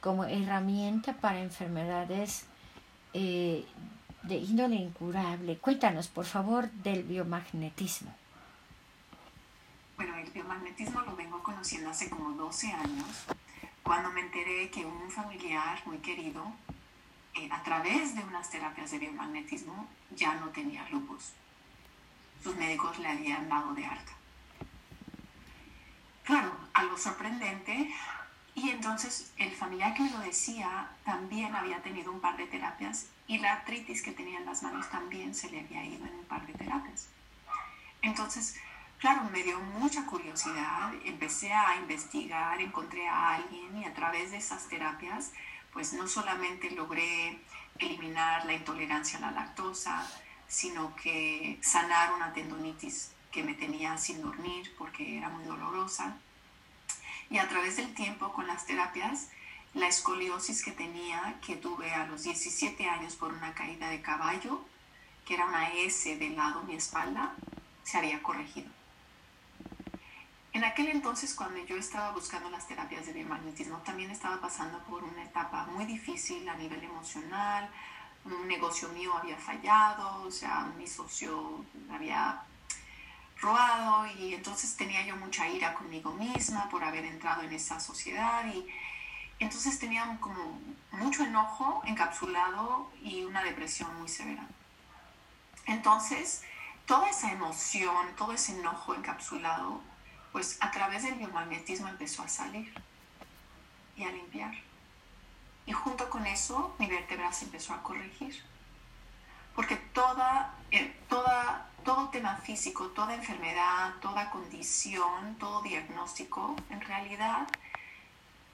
como herramienta para enfermedades eh, de índole incurable. Cuéntanos, por favor, del biomagnetismo. Bueno, el biomagnetismo lo vengo conociendo hace como 12 años, cuando me enteré que un familiar muy querido, eh, a través de unas terapias de biomagnetismo, ya no tenía lupus. Sus médicos le habían dado de alta. Claro, algo sorprendente. Y entonces el familiar que me lo decía también había tenido un par de terapias y la artritis que tenía en las manos también se le había ido en un par de terapias. Entonces, claro, me dio mucha curiosidad, empecé a investigar, encontré a alguien y a través de esas terapias, pues no solamente logré eliminar la intolerancia a la lactosa, sino que sanar una tendonitis que me tenía sin dormir porque era muy dolorosa. Y a través del tiempo con las terapias, la escoliosis que tenía, que tuve a los 17 años por una caída de caballo, que era una S del lado mi espalda, se había corregido. En aquel entonces, cuando yo estaba buscando las terapias de biomagnetismo, también estaba pasando por una etapa muy difícil a nivel emocional. Un negocio mío había fallado, o sea, mi socio había robado y entonces tenía yo mucha ira conmigo misma por haber entrado en esa sociedad y entonces tenía como mucho enojo encapsulado y una depresión muy severa. Entonces, toda esa emoción, todo ese enojo encapsulado, pues a través del biomagnetismo empezó a salir y a limpiar. Y junto con eso, mi vértebra se empezó a corregir. Porque toda, todo tema físico, toda enfermedad, toda condición, todo diagnóstico, en realidad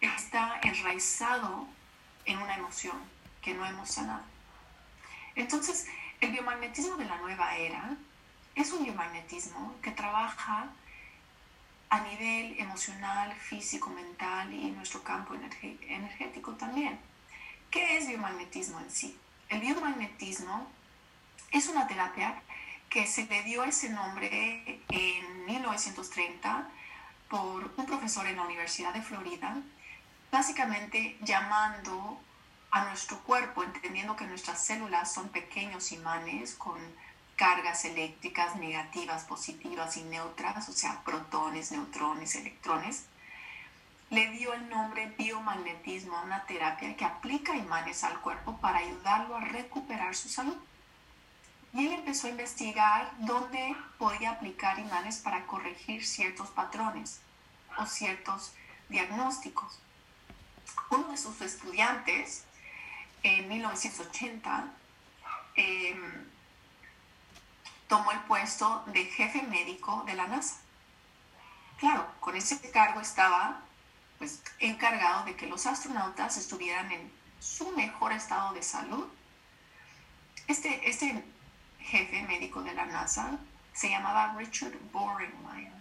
está enraizado en una emoción que no hemos sanado. Entonces, el biomagnetismo de la nueva era es un biomagnetismo que trabaja a nivel emocional, físico, mental y nuestro campo energético también. ¿Qué es biomagnetismo en sí? El biomagnetismo es una terapia que se le dio ese nombre en 1930 por un profesor en la Universidad de Florida, básicamente llamando a nuestro cuerpo, entendiendo que nuestras células son pequeños imanes con cargas eléctricas negativas, positivas y neutras, o sea, protones, neutrones, electrones, le dio el nombre biomagnetismo a una terapia que aplica imanes al cuerpo para ayudarlo a recuperar su salud. Y él empezó a investigar dónde podía aplicar imanes para corregir ciertos patrones o ciertos diagnósticos. Uno de sus estudiantes, en 1980, em, tomó el puesto de jefe médico de la NASA. Claro, con ese cargo estaba pues, encargado de que los astronautas estuvieran en su mejor estado de salud. Este, este jefe médico de la NASA, se llamaba Richard Boringmeyer.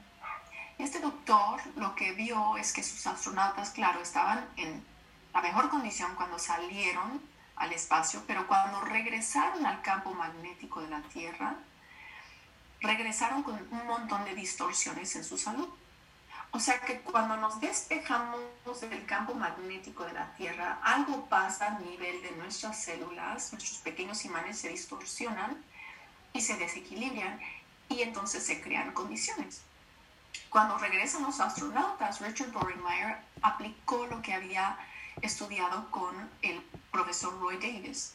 Y este doctor lo que vio es que sus astronautas, claro, estaban en la mejor condición cuando salieron al espacio, pero cuando regresaron al campo magnético de la Tierra, regresaron con un montón de distorsiones en su salud. O sea que cuando nos despejamos del campo magnético de la Tierra, algo pasa a nivel de nuestras células, nuestros pequeños imanes se distorsionan y se desequilibran y entonces se crean condiciones. Cuando regresan los astronautas, Richard Boringmeyer aplicó lo que había estudiado con el profesor Roy Davis.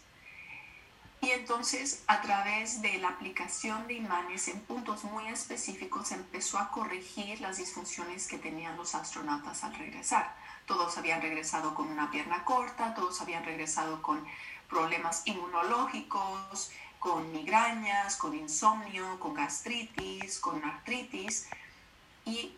Y entonces, a través de la aplicación de imanes en puntos muy específicos, empezó a corregir las disfunciones que tenían los astronautas al regresar. Todos habían regresado con una pierna corta, todos habían regresado con problemas inmunológicos, con migrañas, con insomnio, con gastritis, con artritis. Y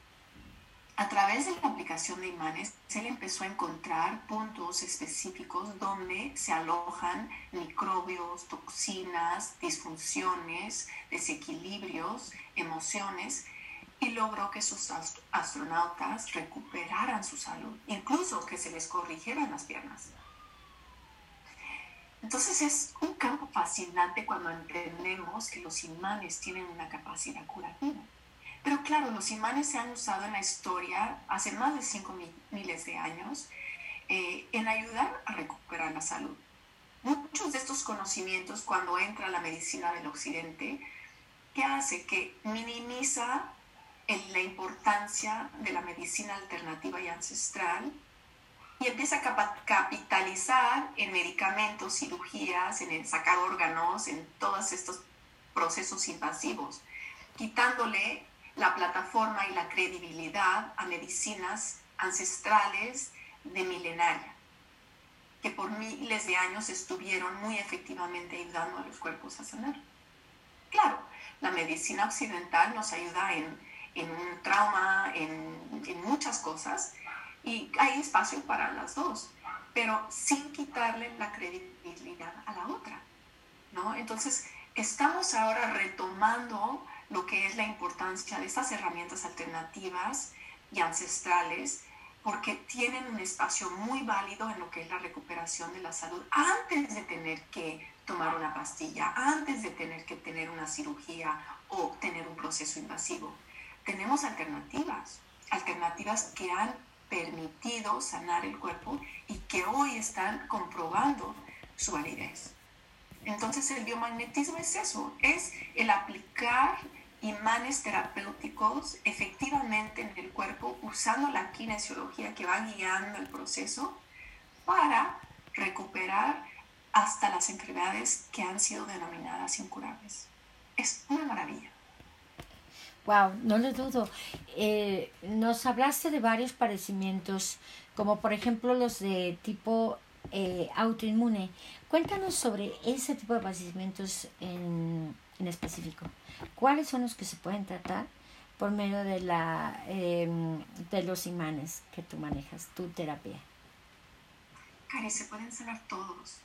a través de la aplicación de imanes, él empezó a encontrar puntos específicos donde se alojan microbios, toxinas, disfunciones, desequilibrios, emociones, y logró que sus astronautas recuperaran su salud, incluso que se les corrigieran las piernas. Entonces es un campo fascinante cuando entendemos que los imanes tienen una capacidad curativa. Pero claro, los imanes se han usado en la historia hace más de cinco miles de años eh, en ayudar a recuperar la salud. Muchos de estos conocimientos, cuando entra la medicina del occidente, ¿qué hace? Que minimiza la importancia de la medicina alternativa y ancestral y empieza a capitalizar en medicamentos, cirugías, en sacar órganos, en todos estos procesos invasivos, quitándole la plataforma y la credibilidad a medicinas ancestrales de milenaria, que por miles de años estuvieron muy efectivamente ayudando a los cuerpos a sanar. Claro, la medicina occidental nos ayuda en, en un trauma, en, en muchas cosas, y hay espacio para las dos, pero sin quitarle la credibilidad a la otra, ¿no? Entonces, estamos ahora retomando lo que es la importancia de estas herramientas alternativas y ancestrales, porque tienen un espacio muy válido en lo que es la recuperación de la salud antes de tener que tomar una pastilla, antes de tener que tener una cirugía o tener un proceso invasivo. Tenemos alternativas, alternativas que han permitido sanar el cuerpo y que hoy están comprobando su validez. Entonces el biomagnetismo es eso, es el aplicar imanes terapéuticos efectivamente en el cuerpo usando la kinesiología que va guiando el proceso para recuperar hasta las enfermedades que han sido denominadas incurables. Es una maravilla. Wow, no lo dudo. Eh, nos hablaste de varios padecimientos, como por ejemplo los de tipo eh, autoinmune. Cuéntanos sobre ese tipo de padecimientos en, en, específico. ¿Cuáles son los que se pueden tratar por medio de, la, em, de los imanes que tú manejas, tu terapia? Cari, se pueden sanar todos,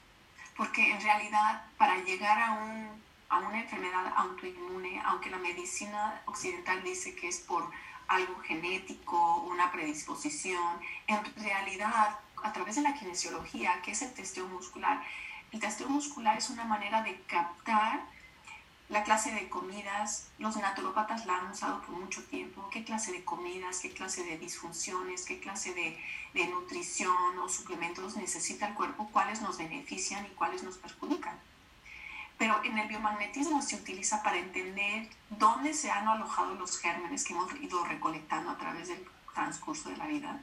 porque en realidad para llegar a un a una enfermedad autoinmune, aunque la medicina occidental dice que es por algo genético, una predisposición, en realidad a través de la kinesiología, que es el testeo muscular, el testeo muscular es una manera de captar la clase de comidas, los naturópatas la han usado por mucho tiempo, qué clase de comidas, qué clase de disfunciones, qué clase de nutrición o suplementos necesita el cuerpo, cuáles nos benefician y cuáles nos perjudican pero en el biomagnetismo se utiliza para entender dónde se han alojado los gérmenes que hemos ido recolectando a través del transcurso de la vida,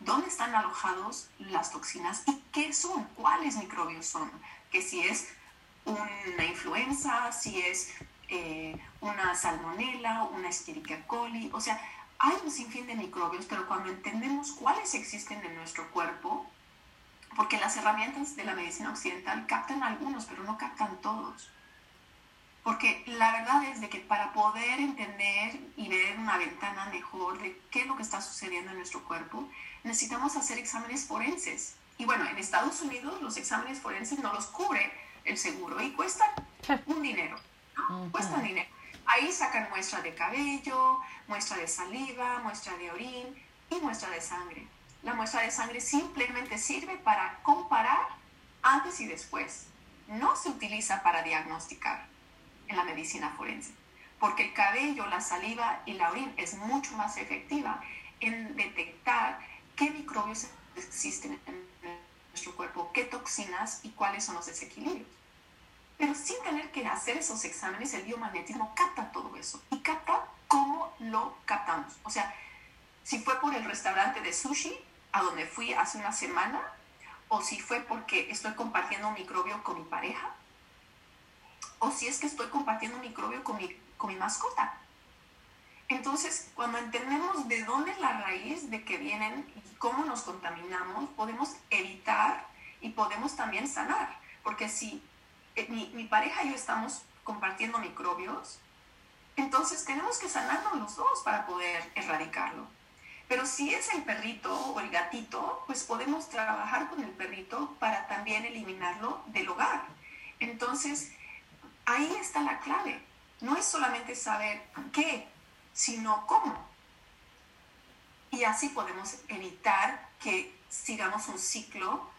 dónde están alojados las toxinas y qué son, cuáles microbios son, que si es una influenza, si es eh, una salmonela, una Escherichia coli, o sea, hay un sinfín de microbios, pero cuando entendemos cuáles existen en nuestro cuerpo, porque las herramientas de la medicina occidental captan algunos, pero no captan todos. Porque la verdad es de que para poder entender y ver una ventana mejor de qué es lo que está sucediendo en nuestro cuerpo, necesitamos hacer exámenes forenses. Y bueno, en Estados Unidos los exámenes forenses no los cubre el seguro y cuestan un dinero. Cuestan dinero. Ahí sacan muestra de cabello, muestra de saliva, muestra de orín y muestra de sangre. La muestra de sangre simplemente sirve para comparar antes y después. No se utiliza para diagnosticar en la medicina forense, porque el cabello, la saliva y la orina es mucho más efectiva en detectar qué microbios existen en nuestro cuerpo, qué toxinas y cuáles son los desequilibrios. Pero sin tener que hacer esos exámenes, el biomagnetismo capta todo eso y capta cómo lo captamos. O sea, si fue por el restaurante de sushi, a donde fui hace una semana o si fue porque estoy compartiendo un microbio con mi pareja o si es que estoy compartiendo un microbio con mi, con mi mascota. Entonces, cuando entendemos de dónde es la raíz de que vienen y cómo nos contaminamos, podemos evitar y podemos también sanar. Porque si eh, mi, mi pareja y yo estamos compartiendo microbios, entonces tenemos que sanarnos los dos para poder erradicarlo. Pero si es el perrito o el gatito, pues podemos trabajar con el perrito para también eliminarlo del hogar. Entonces, ahí está la clave. No es solamente saber qué, sino cómo. Y así podemos evitar que sigamos un ciclo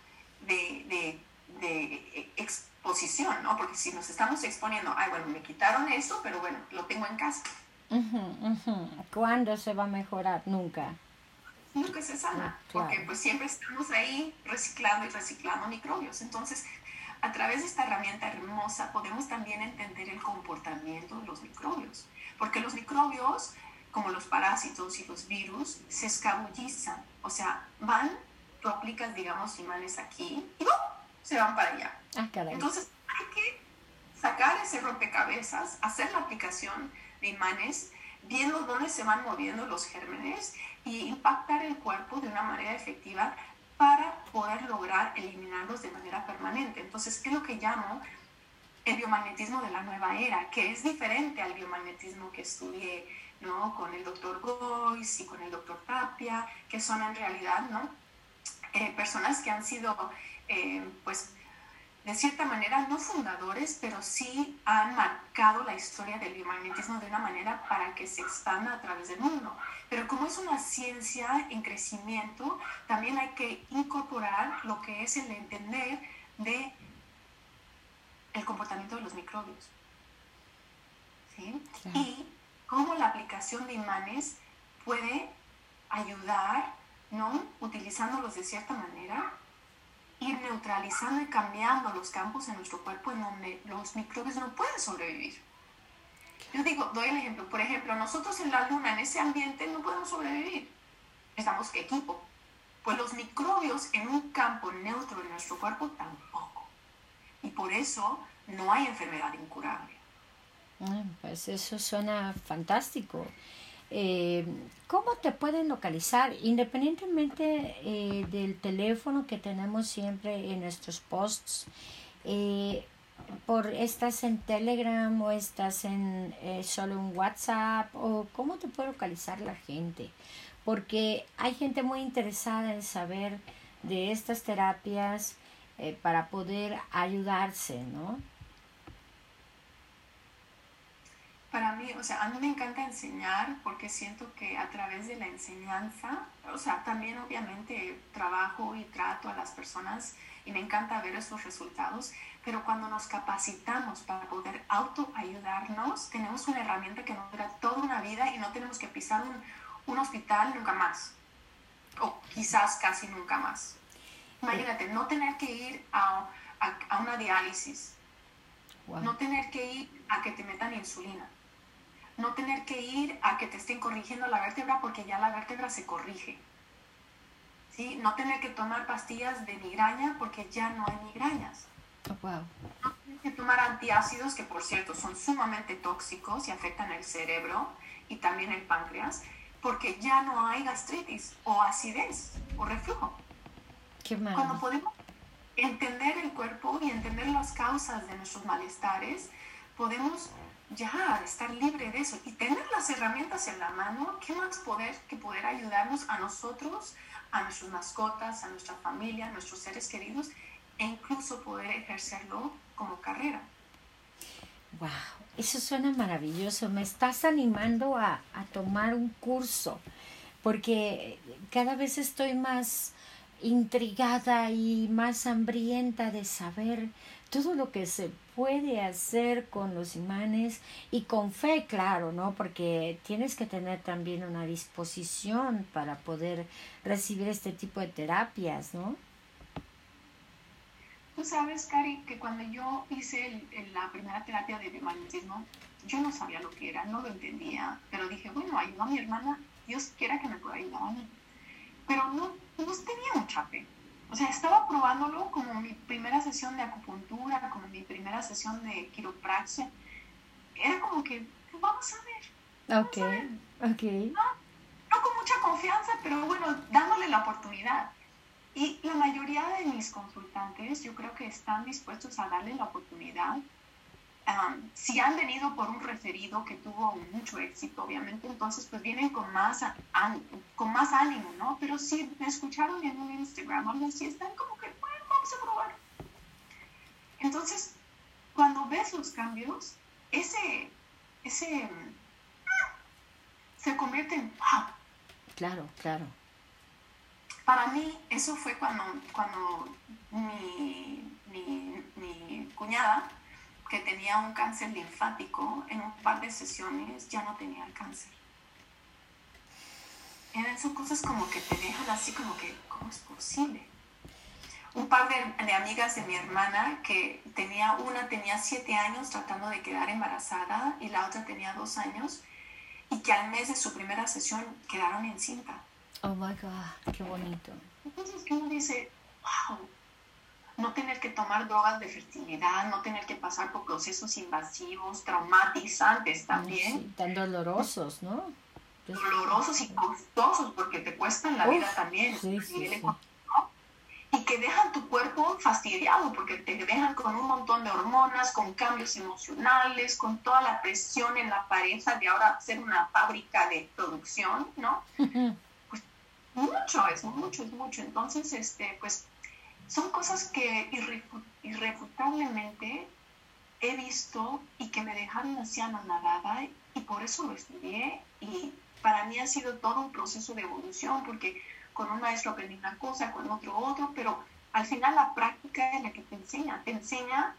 de, exposición, ¿no? Porque si nos estamos exponiendo, ay, bueno, me quitaron eso, pero bueno, lo tengo en casa. ¿Cuándo se va a mejorar? Nunca. que se sana, ah, porque pues siempre estamos ahí reciclando y reciclando microbios. Entonces, a través de esta herramienta hermosa podemos también entender el comportamiento de los microbios, porque los microbios, como los parásitos y los virus, se escabullizan, o sea, van, tú aplicas, digamos, imanes aquí y se van para allá. Ah, Entonces, hay que sacar ese rompecabezas, hacer la aplicación imanes, viendo dónde se van moviendo los gérmenes y impactar el cuerpo de una manera efectiva para poder lograr eliminarlos de manera permanente. Entonces, ¿qué es lo que llamo el biomagnetismo de la nueva era? Que es diferente al biomagnetismo que estudié ¿no? con el doctor Gois y con el doctor Tapia, que son en realidad ¿no? Eh, personas que han sido, eh, pues, de cierta manera, no fundadores, pero sí han marcado la historia del biomagnetismo de una manera para que se expanda a través del mundo. Pero como es una ciencia en crecimiento, también hay que incorporar lo que es el entender de el comportamiento de los microbios. ¿sí? Y cómo la aplicación de imanes puede ayudar, ¿no? Utilizándolos de cierta manera, ir neutralizando y cambiando los campos en nuestro cuerpo en donde los microbios no pueden sobrevivir. Yo digo, doy el ejemplo, por ejemplo, nosotros en la luna, en ese ambiente, no podemos sobrevivir. Estamos que equipo. Pues los microbios en un campo neutro en nuestro cuerpo tampoco. Y por eso no hay enfermedad incurable. Pues eso suena fantástico. Eh, ¿Cómo te pueden localizar? Independientemente eh, del teléfono que tenemos siempre en nuestros posts, eh, por estás en Telegram o estás en solo en WhatsApp o cómo te puede localizar la gente, porque hay gente muy interesada en saber de estas terapias para poder ayudarse, ¿no? para mí, o sea, a mí me encanta enseñar porque siento que a través de la enseñanza, o sea, también obviamente trabajo y trato a las personas y me encanta ver esos resultados, pero cuando nos capacitamos para poder autoayudarnos, tenemos una herramienta que nos dura toda una vida y no tenemos que pisar un, un hospital nunca más, o quizás casi nunca más. Imagínate, no tener que ir a, a, a una diálisis, no tener que ir a que te metan insulina no tener que ir a que te estén corrigiendo la vértebra porque ya la vértebra se corrige. ¿Sí? No tener que tomar pastillas de migraña porque ya no hay migrañas. Oh, no tener que tomar antiácidos que por cierto son sumamente tóxicos y afectan el cerebro y también el páncreas porque ya no hay gastritis o acidez o reflujo. Qué Cuando podemos entender el cuerpo y entender las causas de nuestros malestares, podemos ya estar libre de eso y tener las herramientas en la mano, ¿qué más poder que poder ayudarnos a nosotros, a nuestras mascotas, a nuestra familia, a nuestros seres queridos e incluso poder ejercerlo como carrera? Wow, eso suena maravilloso. Me estás animando a, a tomar un curso porque cada vez estoy más intrigada y más hambrienta de saber todo lo que se puede hacer con los imanes y con fe, claro, ¿no? Porque tienes que tener también una disposición para poder recibir este tipo de terapias, ¿no? Tú sabes, Cari, que cuando yo hice la primera terapia de biomagnetismo, yo no sabía lo que era, no lo entendía, pero dije, bueno, ayuda a mi hermana, Dios quiera que me pueda ayudar a mí. Pero no, no tenía mucha fe. O sea, estaba probándolo como mi primera sesión de acupuntura, como mi primera sesión de quiropraxia. Era como que, pues, vamos a ver. ok, ok. No, con mucha confianza, pero bueno, dándole la oportunidad. Y la mayoría de mis consultantes yo creo que están dispuestos a darle la oportunidad si han venido por un referido que tuvo mucho éxito, obviamente, entonces pues vienen con más, con más ánimo, ¿no? Pero si me escucharon en un Instagram o algo así, están como que, bueno, vamos a probar. Entonces, cuando ves los cambios, ese, ese, se convierte en wow. Claro, claro. Para mí, eso fue cuando, cuando mi, mi, mi cuñada que tenía un cáncer linfático, en un par de sesiones ya no tenía el cáncer. eran, son cosas como que te dejan así como que, ¿cómo es posible? Un par de, de, amigas de mi hermana que tenía, una tenía siete años tratando de quedar embarazada y la otra tenía dos años y que al mes de su primera sesión quedaron en cinta. Oh my God, qué bonito. Entonces uno dice, wow, no tener que tomar drogas de fertilidad, no tener que pasar por procesos invasivos, traumatizantes también. Sí, tan dolorosos, ¿no? Dolorosos y costosos porque te cuestan la vida también. Sí, sí, y que dejan tu cuerpo fastidiado porque te dejan con un montón de hormonas, con cambios emocionales, con toda la presión en la pareja de ahora ser una fábrica de producción, ¿no? pues mucho, es mucho, es mucho. Entonces, este, pues son cosas que irrefutablemente he visto y que me dejaron así anonadada y por eso lo estudié y para mí ha sido todo un proceso de evolución porque con un maestro aprendí una cosa, con otro otro, pero al final la práctica es la que te enseña, te enseña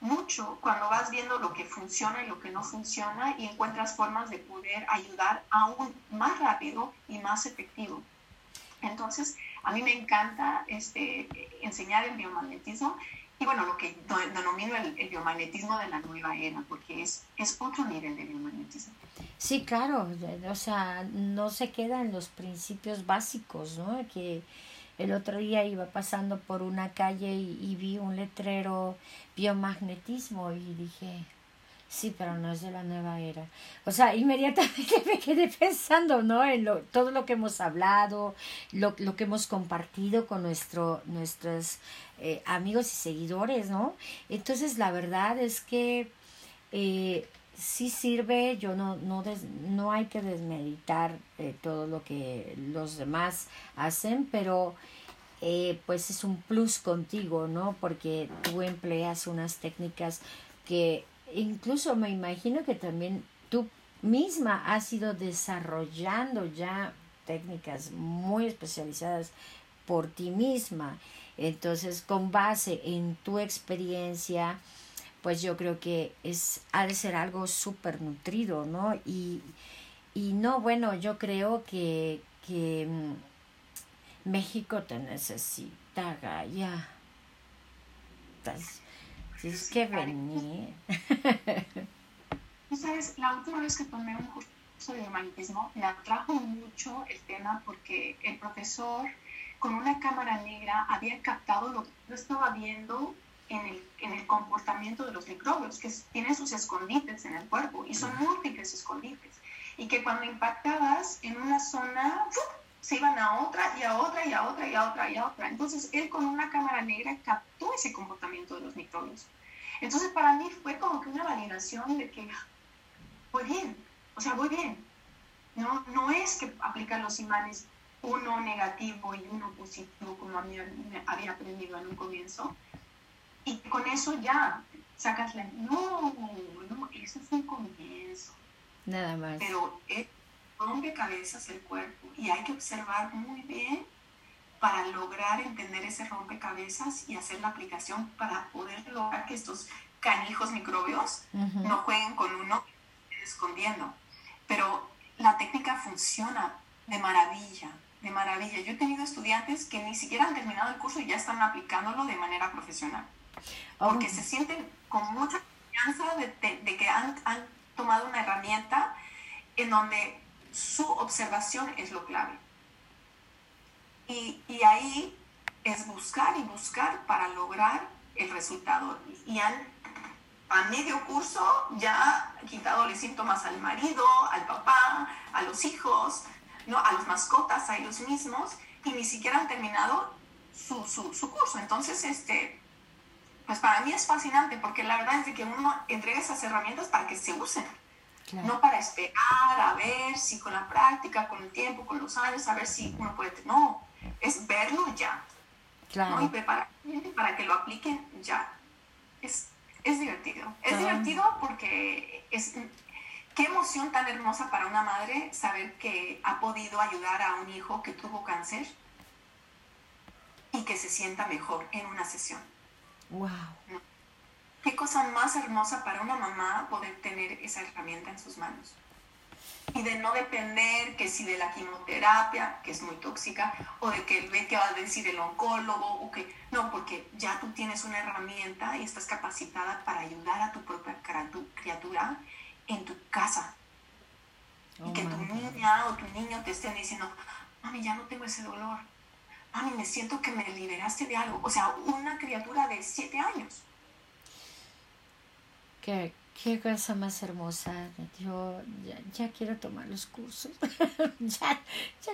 mucho cuando vas viendo lo que funciona y lo que no funciona y encuentras formas de poder ayudar aún más rápido y más efectivo. Entonces, a mí me encanta este, enseñar el biomagnetismo y bueno, lo que denomino el, el, biomagnetismo de la nueva era, porque es, es otro nivel de biomagnetismo. Sí, claro, o sea, no se queda en los principios básicos, ¿no? Que el otro día iba pasando por una calle y, y vi un letrero biomagnetismo y dije, Sí, pero no es de la nueva era. O sea, inmediatamente me quedé pensando, ¿no? En lo, todo lo que hemos hablado, lo, lo que hemos compartido con nuestro, nuestros eh, amigos y seguidores, ¿no? Entonces, la verdad es que eh, sí sirve, yo no, no, no hay que desmeditar eh, todo lo que los demás hacen, pero pues es un plus contigo, ¿no? Porque tú empleas unas técnicas que incluso me imagino que también tú misma has ido desarrollando ya técnicas muy especializadas por ti misma. Entonces, con base en tu experiencia, pues yo creo que es, ha de ser algo súper nutrido, ¿no? Y, y no, bueno, yo creo que, que mm, México te necesita, ya. Tienes que venir. Tú sabes, la última vez que tomé un curso de humanitismo me atrajo mucho el tema porque el profesor con una cámara negra había captado lo que yo estaba viendo en el, en el comportamiento de los microbios, que tienen sus escondites en el cuerpo y son múltiples escondites. Y que cuando impactabas en una zona, se iban a otra y a otra y a otra y a otra y a otra. Entonces él con una cámara negra captó ese comportamiento de los microbios. Entonces para mí fue como que una validación de que voy bien, o sea, voy bien. No, no es que aplicar los imanes uno negativo y uno positivo como a mí había aprendido en un comienzo. Y con eso ya sacas la... No, no, eso es un comienzo. Nada más. Pero es rompecabezas el cuerpo y hay que observar muy bien para lograr entender ese rompecabezas y hacer la aplicación para poder lograr que estos canijos microbios no jueguen con uno escondiendo. Pero la técnica funciona de maravilla, de maravilla. Yo he tenido estudiantes que ni siquiera han terminado el curso y ya están aplicándolo de manera profesional. Porque oh. se sienten con mucha confianza de, de, que han, han tomado una herramienta en donde su observación es lo clave. Y, y, ahí es buscar y buscar para lograr el resultado. Y han, a medio curso ya quitado los síntomas al marido, al papá, a los hijos, ¿no? a las mascotas, a ellos mismos, y ni siquiera han terminado su, su, su curso. Entonces, este, pues para mí es fascinante porque la verdad es de que uno entrega esas herramientas para que se usen no para esperar a ver si con la práctica, con el tiempo, con los años, a ver si uno puede. No, es verlo ya. Claro. Y preparar para que lo apliquen ya. Es, es divertido. Es divertido porque es. Qué emoción tan hermosa para una madre saber que ha podido ayudar a un hijo que tuvo cáncer y que se sienta mejor en una sesión. Wow qué cosa más hermosa para una mamá poder tener esa herramienta en sus manos. y de no depender que si de la quimioterapia, que es muy tóxica, o de que ve que va a decir el oncólogo, o que no, porque ya tú tienes una herramienta y estás capacitada para ayudar a tu propia criatura en tu casa. y que oh tu niña o tu niño te estén diciendo, mami, ya no tengo ese dolor. Mami, me siento que me liberaste de algo. O sea, una criatura de siete años. Qué, Qué cosa más hermosa. Yo ya, quiero tomar los cursos. ya,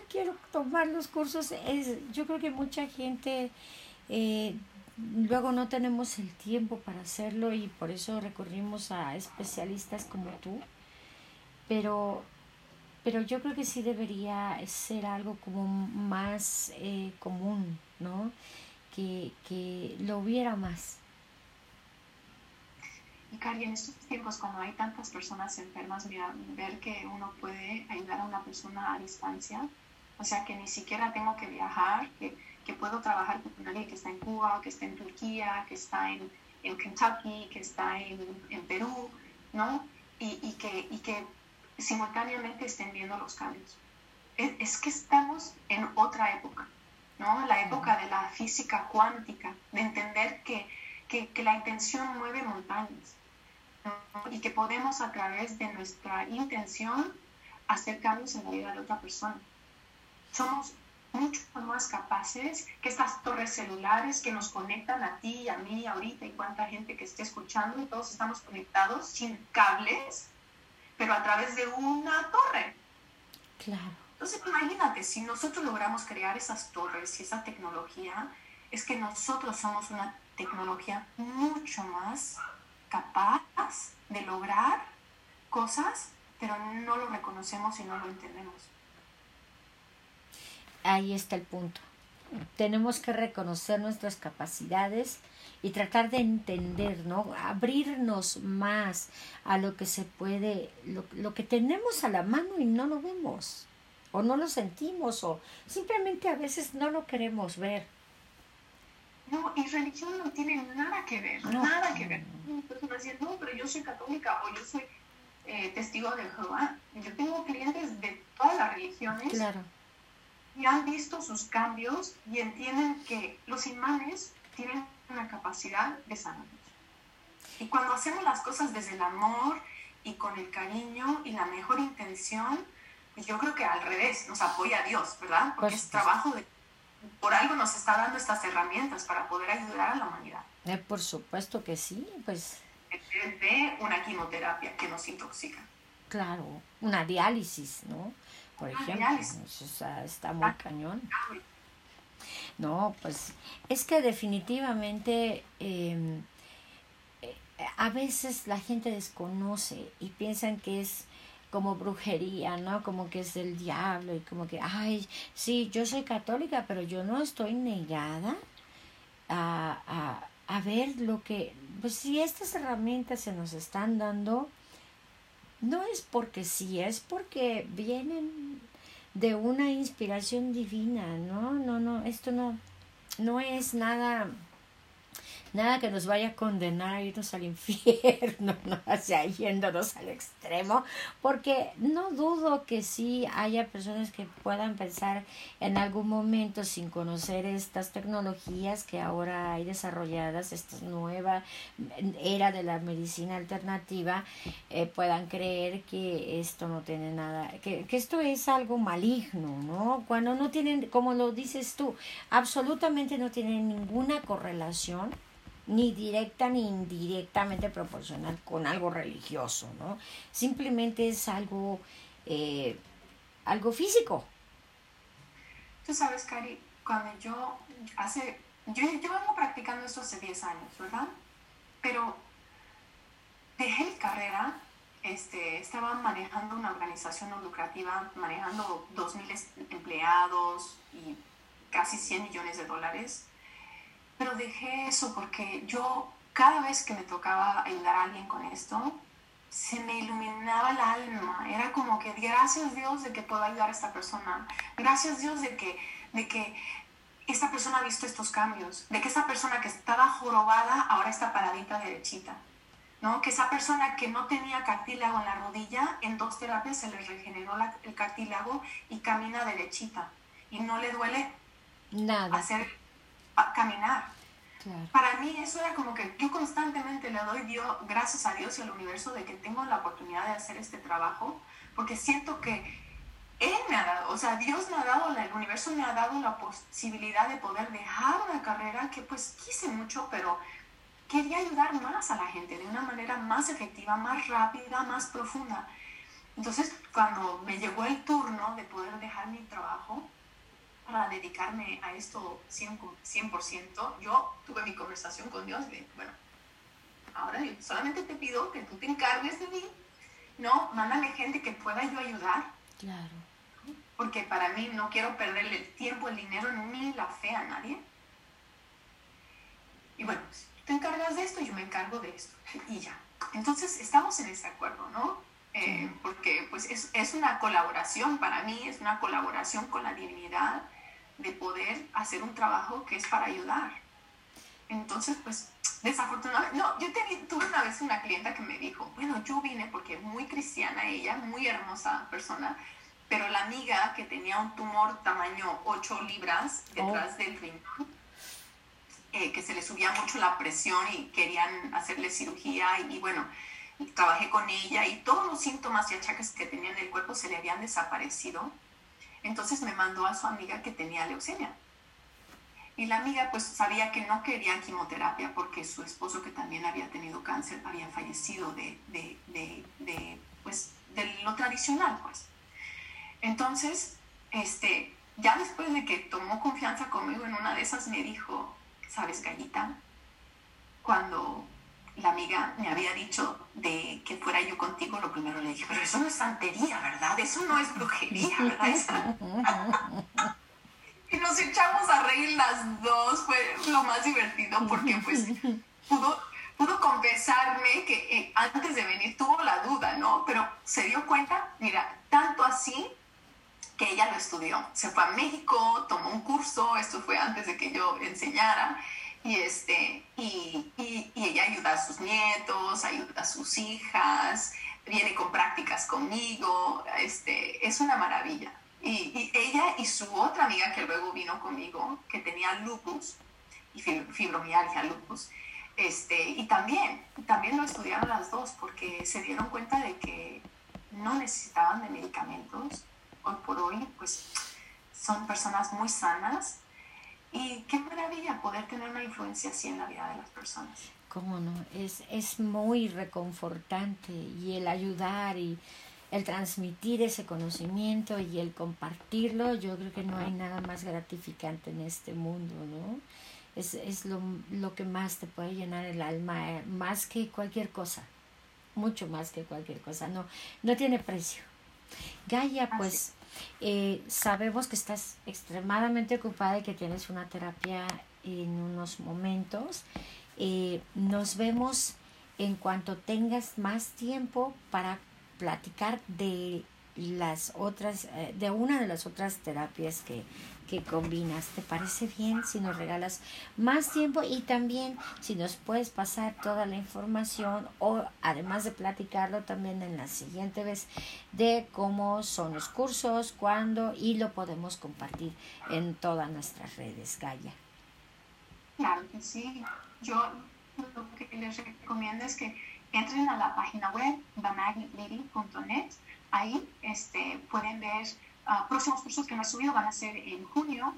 quiero tomar los cursos. Es, yo creo que mucha gente eh, luego no tenemos el tiempo para hacerlo y por eso recurrimos a especialistas como tú. Pero, pero yo creo que sí debería ser algo como más eh, común, ¿no? Que, que lo hubiera más y en estos tiempos, cuando hay tantas personas enfermas, mira, ver que uno puede ayudar a una persona a distancia, o sea, que ni siquiera tengo que viajar, que, que puedo trabajar con alguien que está en Cuba, que está en Turquía, que está en, en Kentucky, que está en, en Perú, ¿no? Y, y, que, y que simultáneamente estén viendo los cambios. Es, es, que estamos en otra época, ¿no? La época de la física cuántica, de entender que, que, que la intención mueve montañas y que podemos a través de nuestra intención hacer cambios en la vida de otra persona. Somos mucho más capaces que estas torres celulares que nos conectan a ti y a mí ahorita y cuánta gente que esté escuchando y todos estamos conectados sin cables, pero a través de una torre. Claro. Entonces imagínate, si nosotros logramos crear esas torres y esa tecnología, es que nosotros somos una tecnología mucho más capaz de lograr cosas, pero no lo reconocemos y no lo entendemos. Ahí está el punto. Tenemos que reconocer nuestras capacidades y tratar de entender, ¿no? Abrirnos más a lo que se puede, lo, lo que tenemos a la mano y no lo vemos, o no lo sentimos, o simplemente a veces no lo queremos ver. No, y religión no tiene nada que ver, nada que ver. Personas dicen, no, pero yo soy católica o yo soy eh, testigo de Jehová. Yo tengo clientes de todas las religiones claro. y han visto sus cambios y entienden que los imanes tienen una capacidad de sanarnos. Y cuando hacemos las cosas desde el amor y con el cariño y la mejor intención, yo creo que al revés, nos apoya a Dios, ¿verdad? Porque pues, es trabajo de por algo nos está dando estas herramientas para poder ayudar a la humanidad. Eh, por supuesto que sí, pues. De una quimioterapia que nos intoxica. Claro, una diálisis, ¿no? Por ejemplo, está muy cañón. No, pues es que definitivamente em, eh, a veces la gente desconoce y piensan que es como brujería, ¿no? Como que es del diablo y como que, ay, sí, yo soy católica, pero yo no estoy negada a, a, a ver lo que, pues si estas herramientas se nos están dando, no es porque sí, es porque vienen de una inspiración divina, ¿no? No, no, esto no, no es nada nada que nos vaya a condenar a irnos al infierno, no hacia yéndonos al extremo, porque no dudo que sí haya personas que puedan pensar en algún momento sin conocer estas tecnologías que ahora hay desarrolladas, esta nueva era de la medicina alternativa, eh, puedan creer que esto no tiene nada, que, que esto es algo maligno, ¿no? Cuando no tienen, como lo dices tú, absolutamente no tienen ninguna correlación ni directa ni indirectamente proporcional con algo religioso, ¿no? Simplemente es algo, eh, algo físico. Tú sabes, Cari, cuando yo hace, yo, yo vengo practicando esto hace 10 años, ¿verdad? Pero dejé mi carrera, este, estaba manejando una organización no lucrativa, manejando 2.000 empleados y casi 100 millones de dólares pero dejé eso porque yo cada vez que me tocaba ayudar a alguien con esto, se me iluminaba el alma. Era como que gracias Dios de que puedo ayudar a esta persona. Gracias Dios de que, de que esta persona ha visto estos cambios. De que esta persona que estaba jorobada ahora está paradita derechita. ¿no? Que esa persona que no tenía cartílago en la rodilla, en dos terapias se le regeneró el cartílago y camina derechita y no le duele nada hacer caminar. Para mí eso era como que yo constantemente le doy Dios, gracias a Dios y al universo de que tengo la oportunidad de hacer este trabajo, porque siento que Él me ha dado, o sea, Dios me ha dado, el universo me ha dado la posibilidad de poder dejar una carrera que pues quise mucho, pero quería ayudar más a la gente de una manera más efectiva, más rápida, más profunda. Entonces, cuando me llegó el turno de poder dejar mi trabajo, para dedicarme a esto 100%, yo tuve mi conversación con Dios de, bueno, ahora solamente te pido que tú te encargues de mí, ¿no? Mándame gente que pueda yo ayudar. Claro. Porque para mí no quiero perderle el tiempo, el dinero, ni la fe a nadie. Y bueno, si te encargas de esto, yo me encargo de esto. Y ya. Entonces, estamos en ese acuerdo, ¿no? Eh, porque pues es, es, una colaboración para mí, es una colaboración con la divinidad, de poder hacer un trabajo que es para ayudar. Entonces, pues, desafortunadamente, no, yo tuve una vez una clienta que me dijo, bueno, yo vine porque muy cristiana ella, muy hermosa persona, pero la amiga que tenía un tumor tamaño 8 libras detrás oh. del riñón, eh, que se le subía mucho la presión y querían hacerle cirugía y, y bueno, trabajé con ella y todos los síntomas y achaques que tenía en el cuerpo se le habían desaparecido entonces me mandó a su amiga que tenía leucemia. Y la amiga pues sabía que no quería quimioterapia porque su esposo que también había tenido cáncer había fallecido de, de, pues, de lo tradicional pues. Entonces, este, ya después de que tomó confianza conmigo en una de esas me dijo, ¿sabes, Gallita? Cuando la amiga me había dicho de que fuera yo contigo, lo primero le dije, pero eso no es santería, ¿verdad? Eso no es brujería, ¿verdad? y nos echamos a reír las dos, fue lo más divertido porque pues pudo, pudo confesarme que eh, antes de venir tuvo la duda, ¿no? Pero se dio cuenta, mira, tanto así que ella lo estudió. Se fue a México, tomó un curso, esto fue antes de que yo enseñara, y, este, y, y, ella ayuda a sus nietos, ayuda a sus hijas, viene con prácticas conmigo, este, es una maravilla. Y, ella y su otra amiga que luego vino conmigo, que tenía lupus y fibromialgia, lupus, este, y también, también lo estudiaron las dos porque se dieron cuenta de que no necesitaban de medicamentos. Hoy por hoy, pues son personas muy sanas y qué maravilla poder tener una influencia así en la vida de las personas. Cómo no, es, es muy reconfortante y el ayudar y el transmitir ese conocimiento y el compartirlo, yo creo que no hay nada más gratificante en este mundo, ¿no? Es, es lo, lo que más te puede llenar el alma, eh, más que cualquier cosa, mucho más que cualquier cosa, no, no tiene precio. Gaia, pues eh, sabemos que estás extremadamente ocupada y que tienes una terapia en unos momentos. Eh, nos vemos en cuanto tengas más tiempo para platicar de las otras, eh, de una de las otras terapias que, que combinas. ¿Te parece bien si nos regalas más tiempo y también si nos puedes pasar toda la información o además de platicarlo también en la siguiente vez de cómo son los cursos, cuándo y lo podemos compartir en todas nuestras redes, Gaia? Claro que sí. Yo lo que les recomiendo es que entren a la página web bamaglady.net Ahí este, pueden ver uh, próximos cursos que me he subido, van a ser en junio.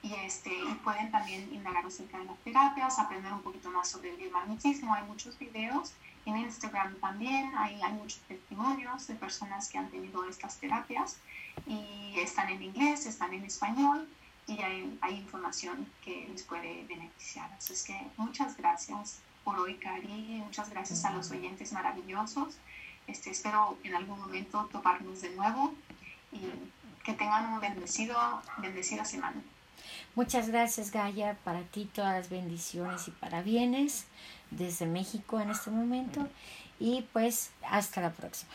Y, este, y pueden también indagar acerca de las terapias, aprender un poquito más sobre el biomagnetismo. Hay muchos videos en Instagram también, hay, hay muchos testimonios de personas que han tenido estas terapias y están en inglés, están en español y hay, hay información que les puede beneficiar. Así es que muchas gracias por hoy, Cari, muchas gracias a los oyentes maravillosos este, espero en algún momento toparnos de nuevo y que tengan un bendecido, bendecida semana. Muchas gracias, Gaia. Para ti todas las bendiciones y parabienes desde México en este momento. Y pues hasta la próxima.